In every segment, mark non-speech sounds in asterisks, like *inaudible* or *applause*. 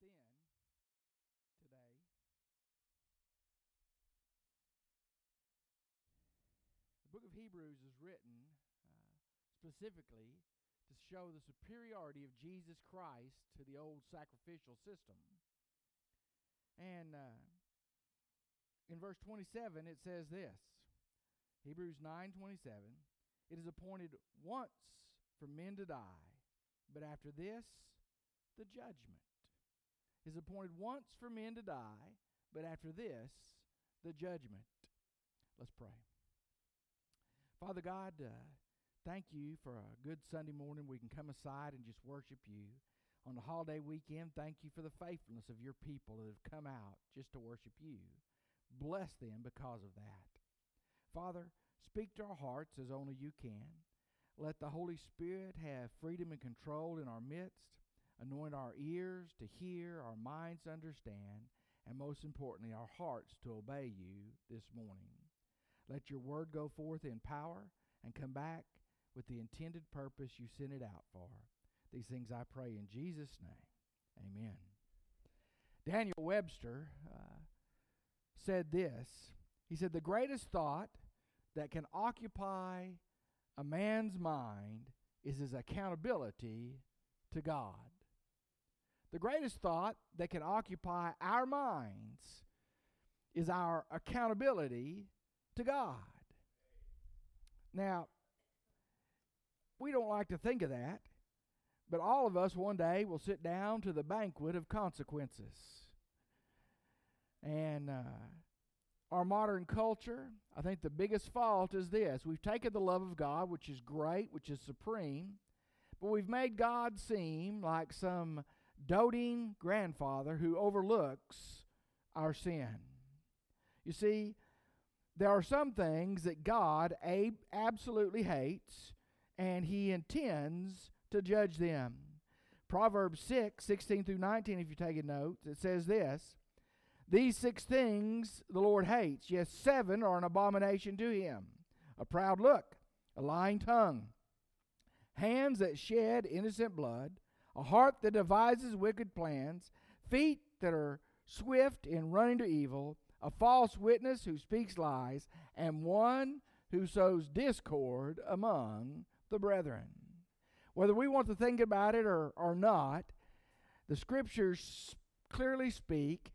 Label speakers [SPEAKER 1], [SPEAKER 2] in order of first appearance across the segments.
[SPEAKER 1] then today. The book of Hebrews is written uh, specifically to show the superiority of Jesus Christ to the old sacrificial system. And uh, in verse 27 it says this Hebrews 9:27 It is appointed once for men to die but after this the judgment is appointed once for men to die but after this the judgment let's pray Father God uh, thank you for a good Sunday morning we can come aside and just worship you on the holiday weekend thank you for the faithfulness of your people that have come out just to worship you Bless them because of that. Father, speak to our hearts as only you can. Let the Holy Spirit have freedom and control in our midst. Anoint our ears to hear, our minds to understand, and most importantly, our hearts to obey you this morning. Let your word go forth in power and come back with the intended purpose you sent it out for. These things I pray in Jesus' name. Amen. Daniel Webster. Uh, said this He said, The greatest thought that can occupy a man's mind is his accountability to God. The greatest thought that can occupy our minds is our accountability to God. Now, we don't like to think of that, but all of us one day will sit down to the banquet of consequences. And uh, our modern culture, I think the biggest fault is this we've taken the love of God, which is great, which is supreme, but we've made God seem like some doting grandfather who overlooks our sin. You see, there are some things that God absolutely hates, and He intends to judge them. Proverbs 6, 16 through 19, if you're taking notes, it says this these six things the Lord hates. Yes, seven are an abomination to him a proud look, a lying tongue, hands that shed innocent blood, a heart that devises wicked plans, feet that are swift in running to evil, a false witness who speaks lies, and one who sows discord among the brethren. Whether we want to think about it or, or not, the scriptures clearly speak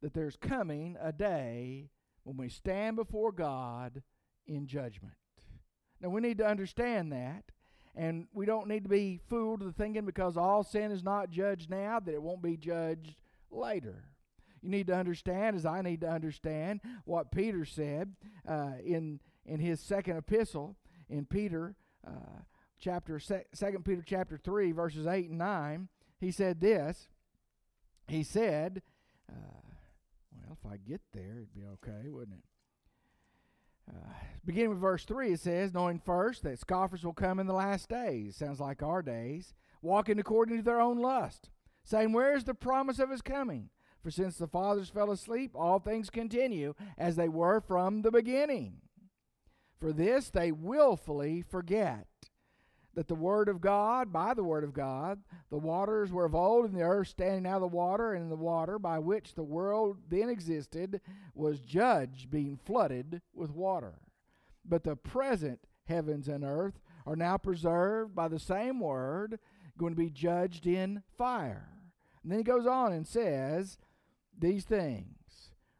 [SPEAKER 1] that there's coming a day when we stand before God in judgment. Now, we need to understand that. And we don't need to be fooled to thinking because all sin is not judged now that it won't be judged later. You need to understand, as I need to understand, what Peter said uh, in in his second epistle in Peter uh, chapter second Peter chapter three verses eight and nine. He said this. He said. Uh, well, if I get there, it'd be okay, wouldn't it? Uh, beginning with verse 3, it says, Knowing first that scoffers will come in the last days, sounds like our days, walking according to their own lust, saying, Where is the promise of his coming? For since the fathers fell asleep, all things continue as they were from the beginning. For this they wilfully forget that the Word of God, by the Word of God, the waters were of old, and the earth standing out of the water, and the water by which the world then existed was judged, being flooded with water. But the present heavens and earth are now preserved by the same Word, going to be judged in fire. And then he goes on and says these things.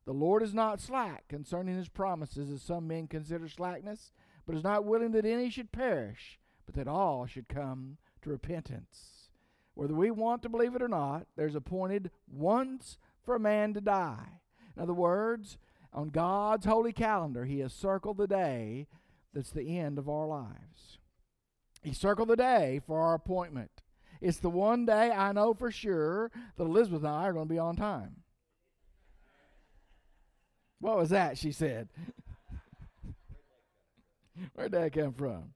[SPEAKER 1] The Lord is not slack concerning his promises, as some men consider slackness, but is not willing that any should perish but that all should come to repentance. Whether we want to believe it or not, there's appointed once for a man to die. In other words, on God's holy calendar, He has circled the day that's the end of our lives. He circled the day for our appointment. It's the one day I know for sure that Elizabeth and I are going to be on time. What was that? She said. *laughs* Where'd that come from?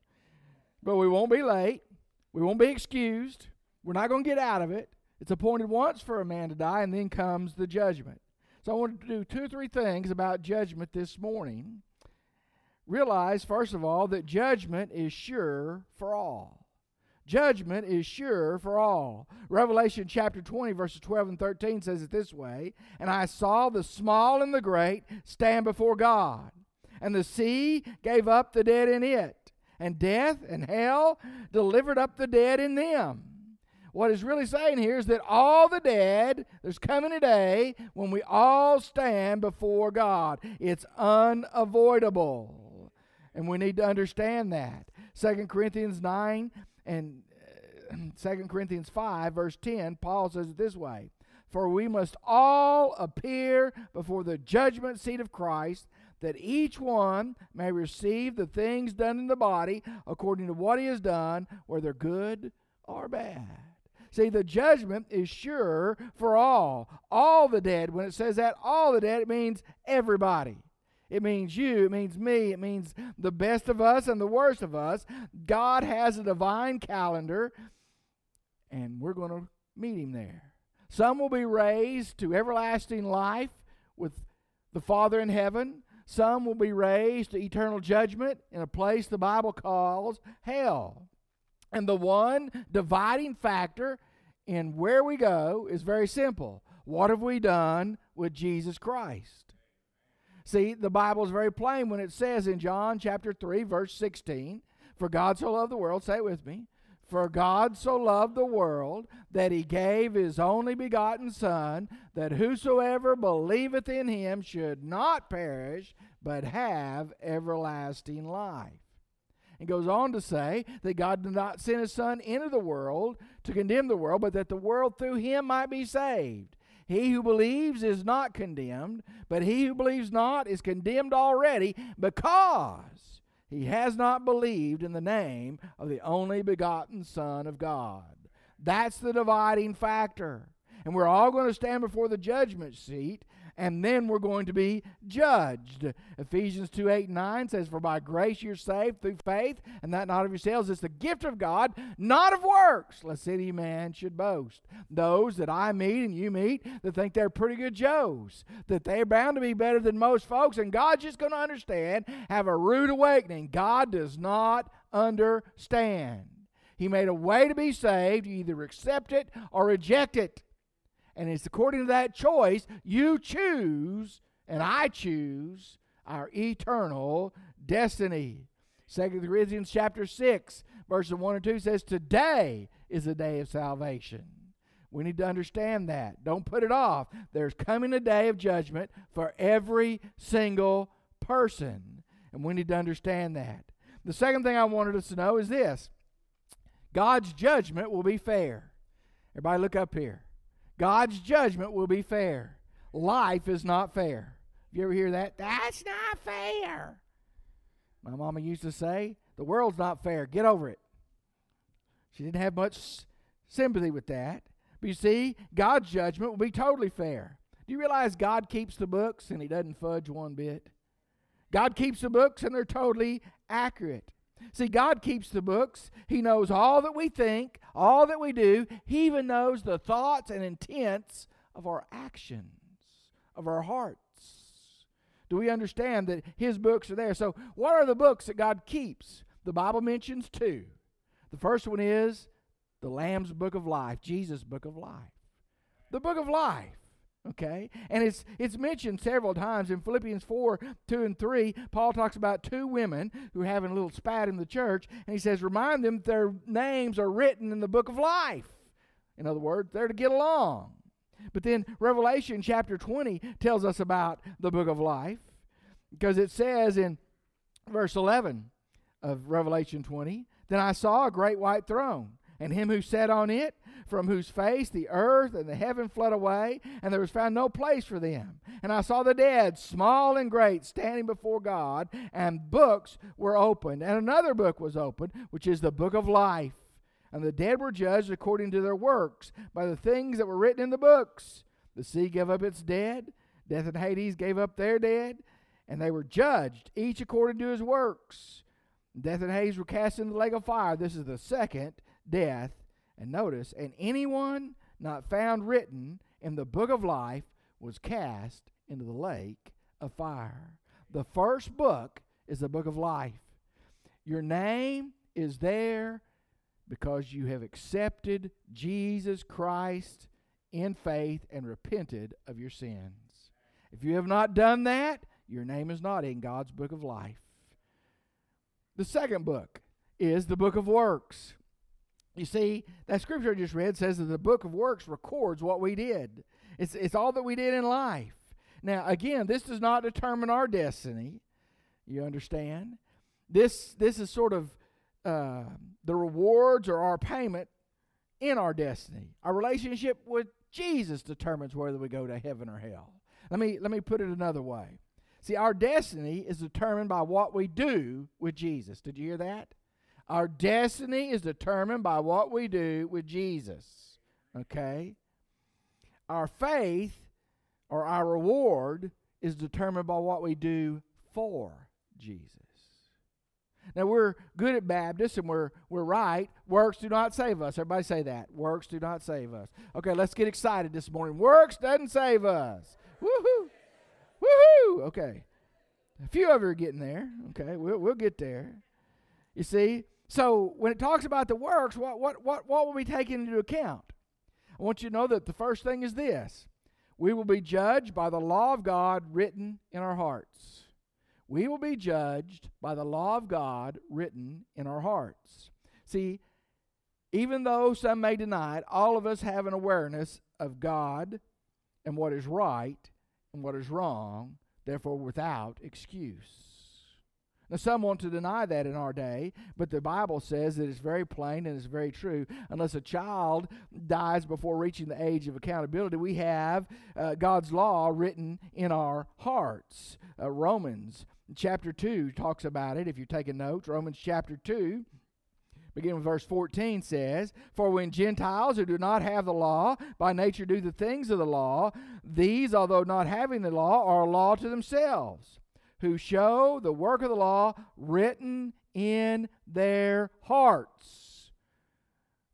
[SPEAKER 1] But we won't be late. We won't be excused. We're not going to get out of it. It's appointed once for a man to die, and then comes the judgment. So I want to do two or three things about judgment this morning. Realize, first of all, that judgment is sure for all. judgment is sure for all. Revelation chapter 20, verses 12 and 13 says it this way And I saw the small and the great stand before God, and the sea gave up the dead in it, and death and hell delivered up the dead in them. What is really saying here is that all the dead, there's coming a day when we all stand before God. It's unavoidable. And we need to understand that. 2 Corinthians 9 and uh, *clears throat* 2 Corinthians 5, verse 10, Paul says it this way For we must all appear before the judgment seat of Christ, that each one may receive the things done in the body according to what he has done, whether good or bad. See, the judgment is sure for all. All the dead. When it says that, all the dead, it means everybody. It means you, it means me, it means the best of us and the worst of us. God has a divine calendar, and we're going to meet Him there. Some will be raised to everlasting life with the Father in heaven. Some will be raised to eternal judgment in a place the Bible calls hell. And the one dividing factor in where we go is very simple. What have we done with Jesus Christ? See, the Bible is very plain when it says in John chapter 3, verse 16, For God so loved the world, say it with me, for God so loved the world that he gave his only begotten Son, that whosoever believeth in him should not perish, but have everlasting life and goes on to say that God did not send his Son into the world to condemn the world, but that the world through him might be saved. He who believes is not condemned, but he who believes not is condemned already because he has not believed in the name of the only begotten Son of God. That's the dividing factor. And we're all going to stand before the judgment seat and then we're going to be judged. Ephesians 2 8 and 9 says, For by grace you're saved through faith, and that not of yourselves. It's the gift of God, not of works, lest any man should boast. Those that I meet and you meet that think they're pretty good Joes, that they're bound to be better than most folks, and God's just going to understand, have a rude awakening. God does not understand. He made a way to be saved. You either accept it or reject it. And it's according to that choice you choose, and I choose our eternal destiny. Second Corinthians chapter 6, verses 1 and 2 says, Today is the day of salvation. We need to understand that. Don't put it off. There's coming a day of judgment for every single person. And we need to understand that. The second thing I wanted us to know is this God's judgment will be fair. Everybody, look up here. God's judgment will be fair. Life is not fair. You ever hear that? That's not fair. My mama used to say, the world's not fair. Get over it. She didn't have much sympathy with that. But you see, God's judgment will be totally fair. Do you realize God keeps the books and He doesn't fudge one bit? God keeps the books and they're totally accurate. See, God keeps the books. He knows all that we think, all that we do. He even knows the thoughts and intents of our actions, of our hearts. Do we understand that His books are there? So, what are the books that God keeps? The Bible mentions two. The first one is the Lamb's Book of Life, Jesus' Book of Life. The Book of Life. Okay? And it's it's mentioned several times in Philippians 4, 2 and 3. Paul talks about two women who are having a little spat in the church, and he says, remind them their names are written in the book of life. In other words, they're to get along. But then Revelation chapter 20 tells us about the book of life because it says in verse 11 of Revelation 20, Then I saw a great white throne, and him who sat on it from whose face the earth and the heaven fled away, and there was found no place for them. And I saw the dead, small and great, standing before God, and books were opened. And another book was opened, which is the book of life. And the dead were judged according to their works by the things that were written in the books. The sea gave up its dead, death and Hades gave up their dead, and they were judged, each according to his works. Death and Hades were cast into the lake of fire. This is the second death and notice, and anyone not found written in the book of life was cast into the lake of fire. The first book is the book of life. Your name is there because you have accepted Jesus Christ in faith and repented of your sins. If you have not done that, your name is not in God's book of life. The second book is the book of works. You see, that scripture I just read says that the book of works records what we did. It's, it's all that we did in life. Now, again, this does not determine our destiny. You understand? This, this is sort of uh, the rewards or our payment in our destiny. Our relationship with Jesus determines whether we go to heaven or hell. Let me, let me put it another way. See, our destiny is determined by what we do with Jesus. Did you hear that? Our destiny is determined by what we do with Jesus. Okay? Our faith or our reward is determined by what we do for Jesus. Now we're good at Baptists and we're we're right. Works do not save us. Everybody say that. Works do not save us. Okay, let's get excited this morning. Works doesn't save us. Woohoo! Woohoo! Okay. A few of you are getting there. Okay, we'll we'll get there. You see? So when it talks about the works, what what what what will be taken into account? I want you to know that the first thing is this. We will be judged by the law of God written in our hearts. We will be judged by the law of God written in our hearts. See, even though some may deny it, all of us have an awareness of God and what is right and what is wrong, therefore without excuse. Now, some want to deny that in our day, but the Bible says that it's very plain and it's very true. Unless a child dies before reaching the age of accountability, we have uh, God's law written in our hearts. Uh, Romans chapter 2 talks about it, if you're taking notes. Romans chapter 2 beginning with verse 14 says, For when Gentiles who do not have the law by nature do the things of the law, these, although not having the law, are a law to themselves who show the work of the law written in their hearts.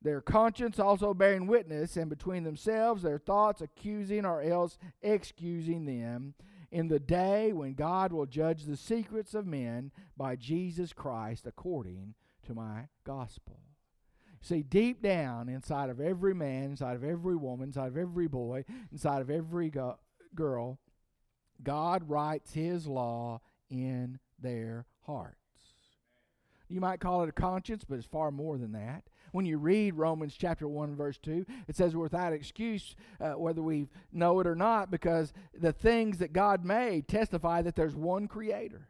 [SPEAKER 1] Their conscience also bearing witness, and between themselves their thoughts accusing or else excusing them in the day when God will judge the secrets of men by Jesus Christ according to my gospel. See, deep down inside of every man, inside of every woman, inside of every boy, inside of every go- girl, God writes His law in their hearts. You might call it a conscience, but it's far more than that. When you read Romans chapter 1, verse 2, it says, without excuse, uh, whether we know it or not, because the things that God made testify that there's one Creator.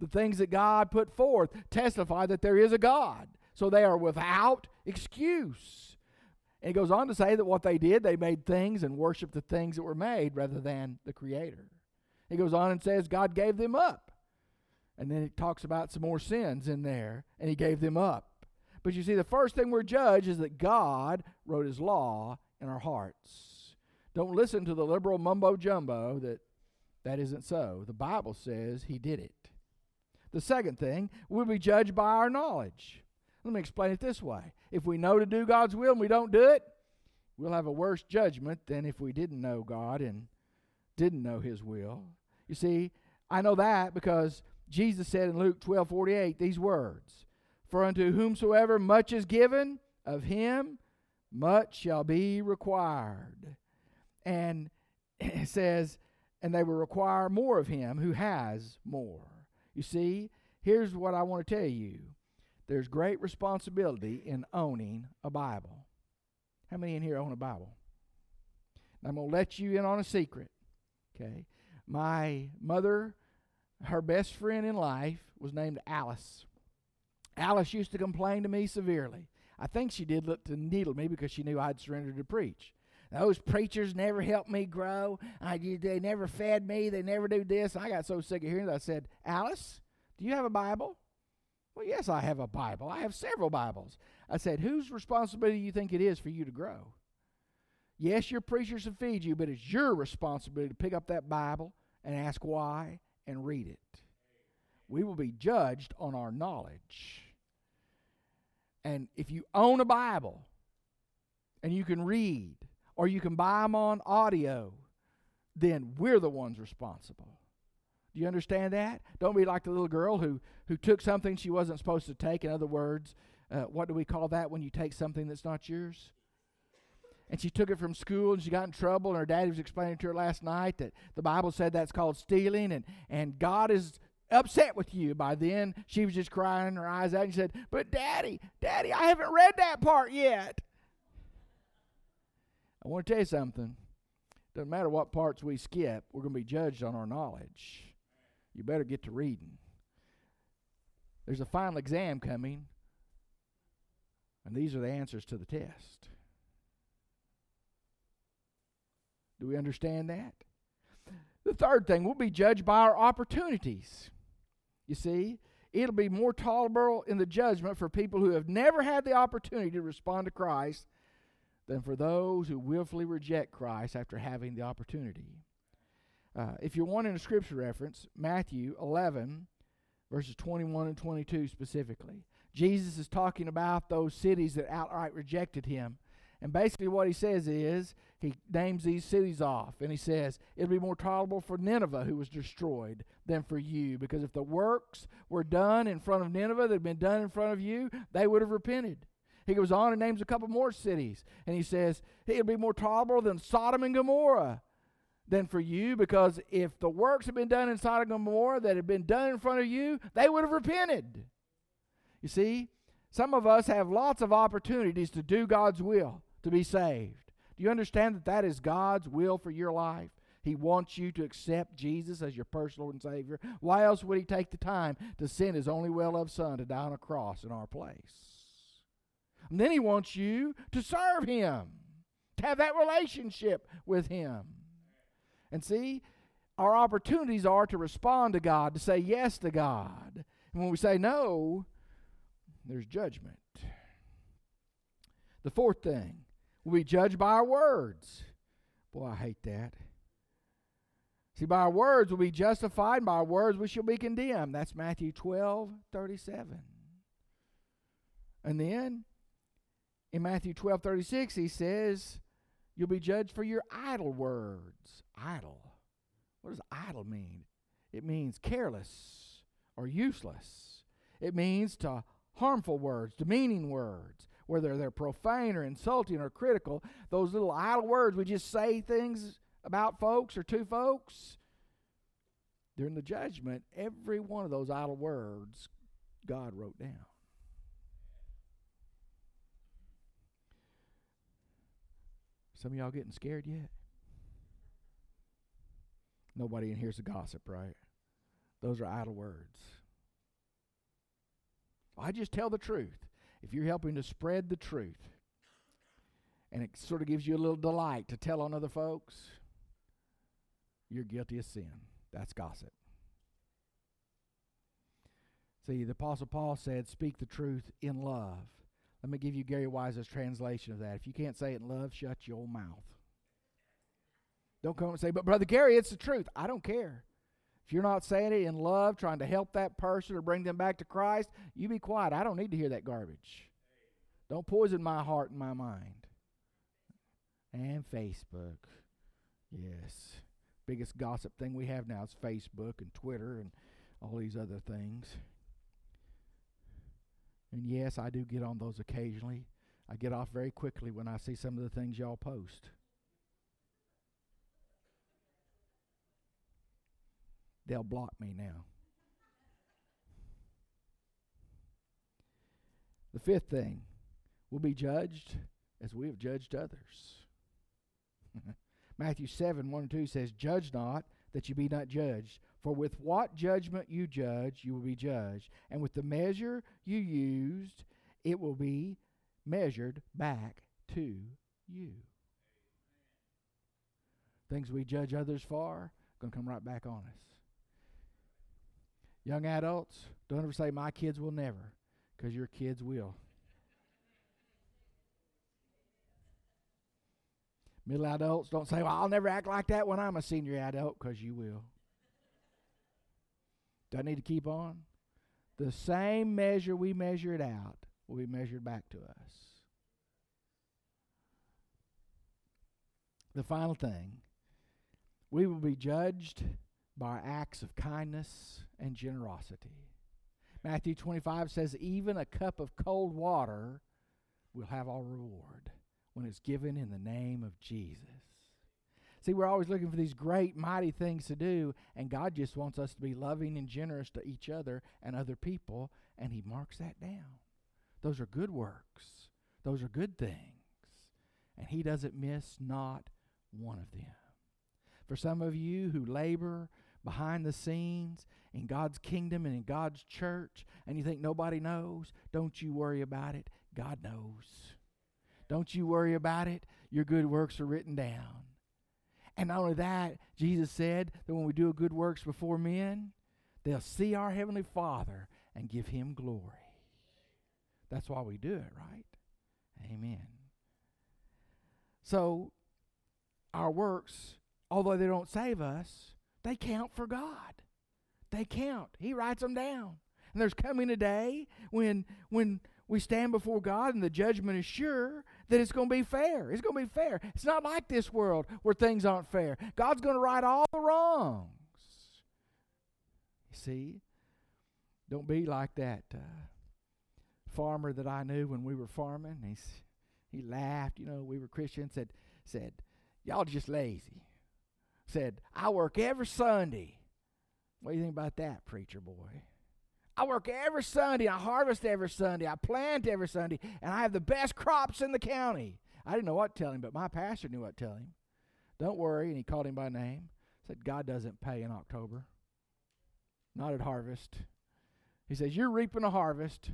[SPEAKER 1] The things that God put forth testify that there is a God. So they are without excuse. And it goes on to say that what they did, they made things and worshiped the things that were made rather than the Creator. He goes on and says God gave them up. And then it talks about some more sins in there, and he gave them up. But you see, the first thing we're judged is that God wrote his law in our hearts. Don't listen to the liberal mumbo jumbo that that isn't so. The Bible says he did it. The second thing, we'll be judged by our knowledge. Let me explain it this way. If we know to do God's will and we don't do it, we'll have a worse judgment than if we didn't know God and didn't know his will. You see, I know that because Jesus said in Luke 12 48 these words For unto whomsoever much is given, of him much shall be required. And *clears throat* it says, and they will require more of him who has more. You see, here's what I want to tell you there's great responsibility in owning a Bible. How many in here own a Bible? I'm going to let you in on a secret. Okay. My mother, her best friend in life, was named Alice. Alice used to complain to me severely. I think she did look to needle me because she knew I'd surrendered to preach. Those preachers never helped me grow. I, they never fed me. They never do this. I got so sick of hearing that I said, Alice, do you have a Bible? Well, yes, I have a Bible. I have several Bibles. I said, whose responsibility do you think it is for you to grow? Yes, your preachers should feed you, but it's your responsibility to pick up that Bible and ask why and read it. We will be judged on our knowledge. And if you own a Bible and you can read, or you can buy them on audio, then we're the ones responsible. Do you understand that? Don't be like the little girl who, who took something she wasn't supposed to take. In other words, uh, what do we call that when you take something that's not yours? And she took it from school and she got in trouble. And her daddy was explaining to her last night that the Bible said that's called stealing. And, and God is upset with you. By then, she was just crying her eyes out and said, But daddy, daddy, I haven't read that part yet. I want to tell you something. Doesn't matter what parts we skip, we're going to be judged on our knowledge. You better get to reading. There's a final exam coming, and these are the answers to the test. Do we understand that? The third thing, we'll be judged by our opportunities. You see, it'll be more tolerable in the judgment for people who have never had the opportunity to respond to Christ than for those who willfully reject Christ after having the opportunity. Uh, if you're wanting a scripture reference, Matthew 11, verses 21 and 22 specifically. Jesus is talking about those cities that outright rejected him. And basically, what he says is, he names these cities off, and he says, It'll be more tolerable for Nineveh, who was destroyed, than for you. Because if the works were done in front of Nineveh that had been done in front of you, they would have repented. He goes on and names a couple more cities, and he says, It'll be more tolerable than Sodom and Gomorrah than for you, because if the works had been done in Sodom and Gomorrah that had been done in front of you, they would have repented. You see, some of us have lots of opportunities to do God's will, to be saved. Do you understand that that is God's will for your life? He wants you to accept Jesus as your personal Lord and Savior. Why else would He take the time to send His only well loved Son to die on a cross in our place? And then He wants you to serve Him, to have that relationship with Him. And see, our opportunities are to respond to God, to say yes to God. And when we say no, there's judgment. The fourth thing, we judge by our words. Boy, I hate that. See, by our words we'll be justified, and by our words we shall be condemned. That's Matthew 12, 37. And then in Matthew 12, 36, he says, You'll be judged for your idle words. Idle. What does idle mean? It means careless or useless. It means to harmful words, demeaning words, whether they're profane or insulting or critical. Those little idle words, we just say things about folks or to folks. During the judgment, every one of those idle words God wrote down. Some of y'all getting scared yet? Nobody in here's a gossip, right? Those are idle words. I just tell the truth. If you're helping to spread the truth, and it sort of gives you a little delight to tell on other folks, you're guilty of sin. That's gossip. See, the Apostle Paul said, Speak the truth in love. Let me give you Gary Wise's translation of that. If you can't say it in love, shut your mouth. Don't come and say, But Brother Gary, it's the truth. I don't care. If you're not saying it in love, trying to help that person or bring them back to Christ, you be quiet. I don't need to hear that garbage. Don't poison my heart and my mind. And Facebook. Yes. Biggest gossip thing we have now is Facebook and Twitter and all these other things. And yes, I do get on those occasionally. I get off very quickly when I see some of the things y'all post. They'll block me now. The fifth thing, we'll be judged as we have judged others. *laughs* Matthew 7 1 and 2 says, Judge not that you be not judged. For with what judgment you judge, you will be judged. And with the measure you used, it will be measured back to you. Things we judge others for, going to come right back on us. Young adults, don't ever say, My kids will never, because your kids will. Middle adults, don't say, Well, I'll never act like that when I'm a senior adult, because you will. Do I need to keep on? The same measure we measure it out will be measured back to us. The final thing, we will be judged by acts of kindness and generosity. Matthew 25 says, Even a cup of cold water will have our reward when it's given in the name of Jesus. See, we're always looking for these great, mighty things to do, and God just wants us to be loving and generous to each other and other people, and He marks that down. Those are good works, those are good things, and He doesn't miss not one of them. For some of you who labor behind the scenes in God's kingdom and in God's church, and you think nobody knows, don't you worry about it. God knows. Don't you worry about it. Your good works are written down. And not only that, Jesus said that when we do good works before men, they'll see our Heavenly Father and give Him glory. That's why we do it, right? Amen. So, our works, although they don't save us, they count for God. They count. He writes them down. And there's coming a day when when we stand before God and the judgment is sure that it's going to be fair. It's going to be fair. It's not like this world where things aren't fair. God's going to right all the wrongs. You see? Don't be like that uh, farmer that I knew when we were farming. He's, he laughed. You know, we were Christians. Said, said, y'all just lazy. Said, I work every Sunday. What do you think about that, preacher boy? I work every Sunday. I harvest every Sunday. I plant every Sunday. And I have the best crops in the county. I didn't know what to tell him, but my pastor knew what to tell him. Don't worry. And he called him by name. Said, God doesn't pay in October, not at harvest. He says, You're reaping a harvest,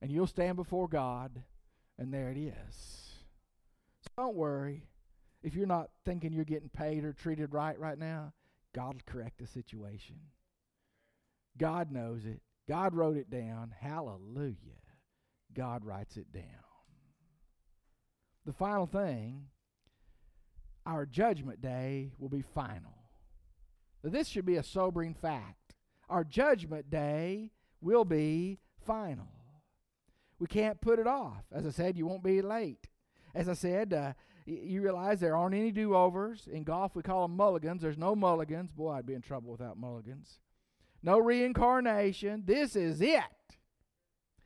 [SPEAKER 1] and you'll stand before God, and there it is. So don't worry. If you're not thinking you're getting paid or treated right right now, God will correct the situation. God knows it. God wrote it down. Hallelujah. God writes it down. The final thing, our judgment day will be final. Now, this should be a sobering fact. Our judgment day will be final. We can't put it off. As I said, you won't be late. As I said, uh, you realize there aren't any do overs. In golf, we call them mulligans. There's no mulligans. Boy, I'd be in trouble without mulligans no reincarnation. This is it.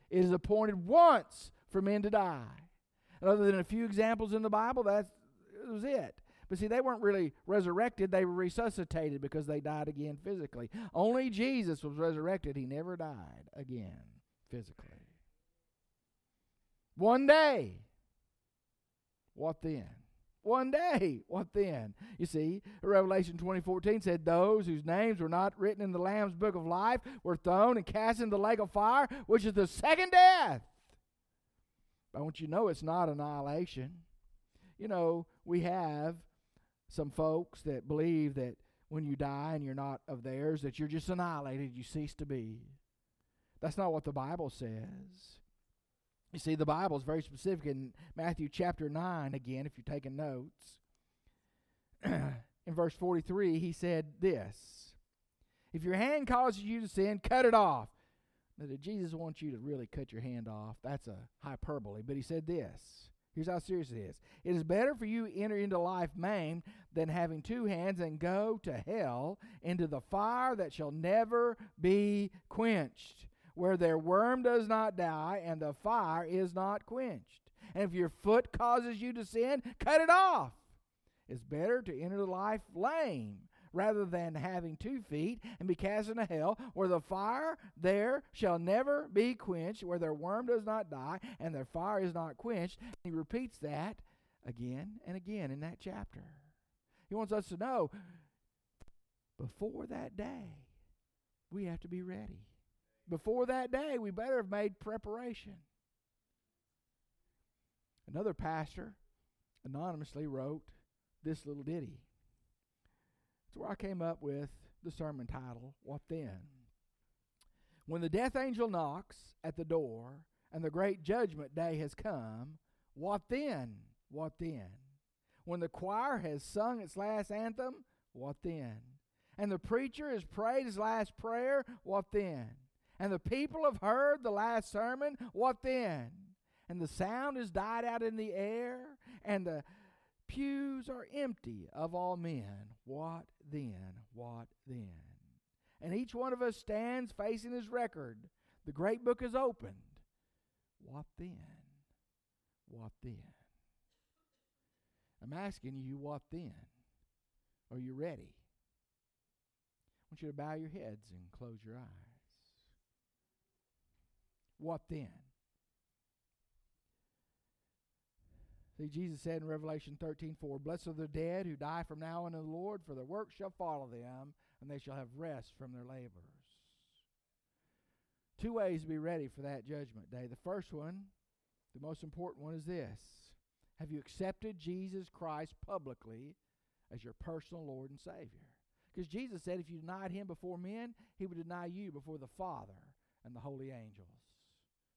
[SPEAKER 1] It is appointed once for men to die. And other than a few examples in the Bible, that was it. But see, they weren't really resurrected, they were resuscitated because they died again physically. Only Jesus was resurrected, he never died again physically. One day. What then? One day. What then? You see, Revelation 2014 said, Those whose names were not written in the Lamb's book of life were thrown and cast into the lake of fire, which is the second death. I want you to know it's not annihilation. You know, we have some folks that believe that when you die and you're not of theirs, that you're just annihilated, you cease to be. That's not what the Bible says. You see, the Bible is very specific in Matthew chapter 9, again, if you're taking notes. *clears throat* in verse 43, he said this If your hand causes you to sin, cut it off. Now, did Jesus want you to really cut your hand off? That's a hyperbole. But he said this. Here's how serious it is. It is better for you to enter into life maimed than having two hands and go to hell into the fire that shall never be quenched where their worm does not die and the fire is not quenched. And if your foot causes you to sin, cut it off. It's better to enter life lame rather than having two feet and be cast into hell, where the fire there shall never be quenched, where their worm does not die and their fire is not quenched. And he repeats that again and again in that chapter. He wants us to know before that day, we have to be ready before that day, we better have made preparation. Another pastor anonymously wrote this little ditty. It's where I came up with the sermon title, What Then? When the death angel knocks at the door and the great judgment day has come, what then? What then? When the choir has sung its last anthem, what then? And the preacher has prayed his last prayer, what then? And the people have heard the last sermon, what then? And the sound has died out in the air, and the pews are empty of all men. What then? What then? And each one of us stands facing his record. The great book is opened. What then? What then? I'm asking you, what then? Are you ready? I want you to bow your heads and close your eyes. What then? See, Jesus said in Revelation 13 4, Blessed are the dead who die from now in the Lord, for their work shall follow them, and they shall have rest from their labors. Two ways to be ready for that judgment day. The first one, the most important one, is this Have you accepted Jesus Christ publicly as your personal Lord and Savior? Because Jesus said if you denied him before men, he would deny you before the Father and the holy angels.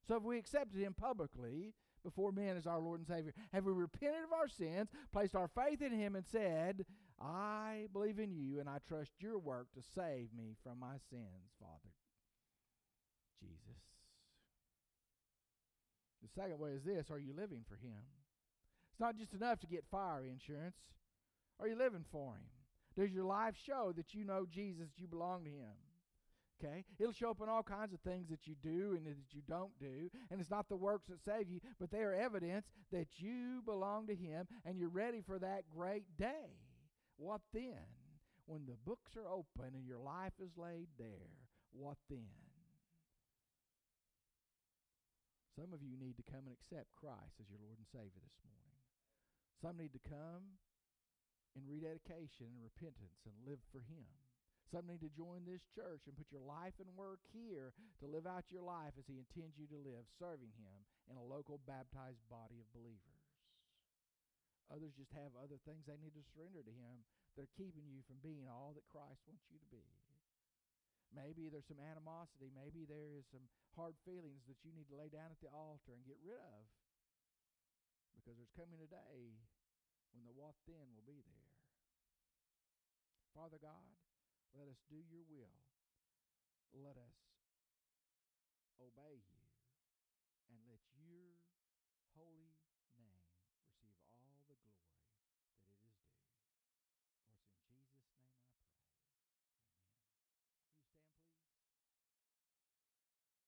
[SPEAKER 1] So if we accepted him publicly, before men as our Lord and Savior? Have we repented of our sins, placed our faith in Him, and said, I believe in you and I trust your work to save me from my sins, Father? Jesus. The second way is this Are you living for Him? It's not just enough to get fire insurance. Are you living for Him? Does your life show that you know Jesus, you belong to Him? Okay? It'll show up in all kinds of things that you do and that you don't do. And it's not the works that save you, but they are evidence that you belong to Him and you're ready for that great day. What then? When the books are open and your life is laid there, what then? Some of you need to come and accept Christ as your Lord and Savior this morning. Some need to come in rededication and repentance and live for Him. Some need to join this church and put your life and work here to live out your life as He intends you to live, serving Him in a local baptized body of believers. Others just have other things they need to surrender to Him that are keeping you from being all that Christ wants you to be. Maybe there's some animosity. Maybe there is some hard feelings that you need to lay down at the altar and get rid of. Because there's coming a day when the what then will be there. Father God, let us do your will. Let us obey you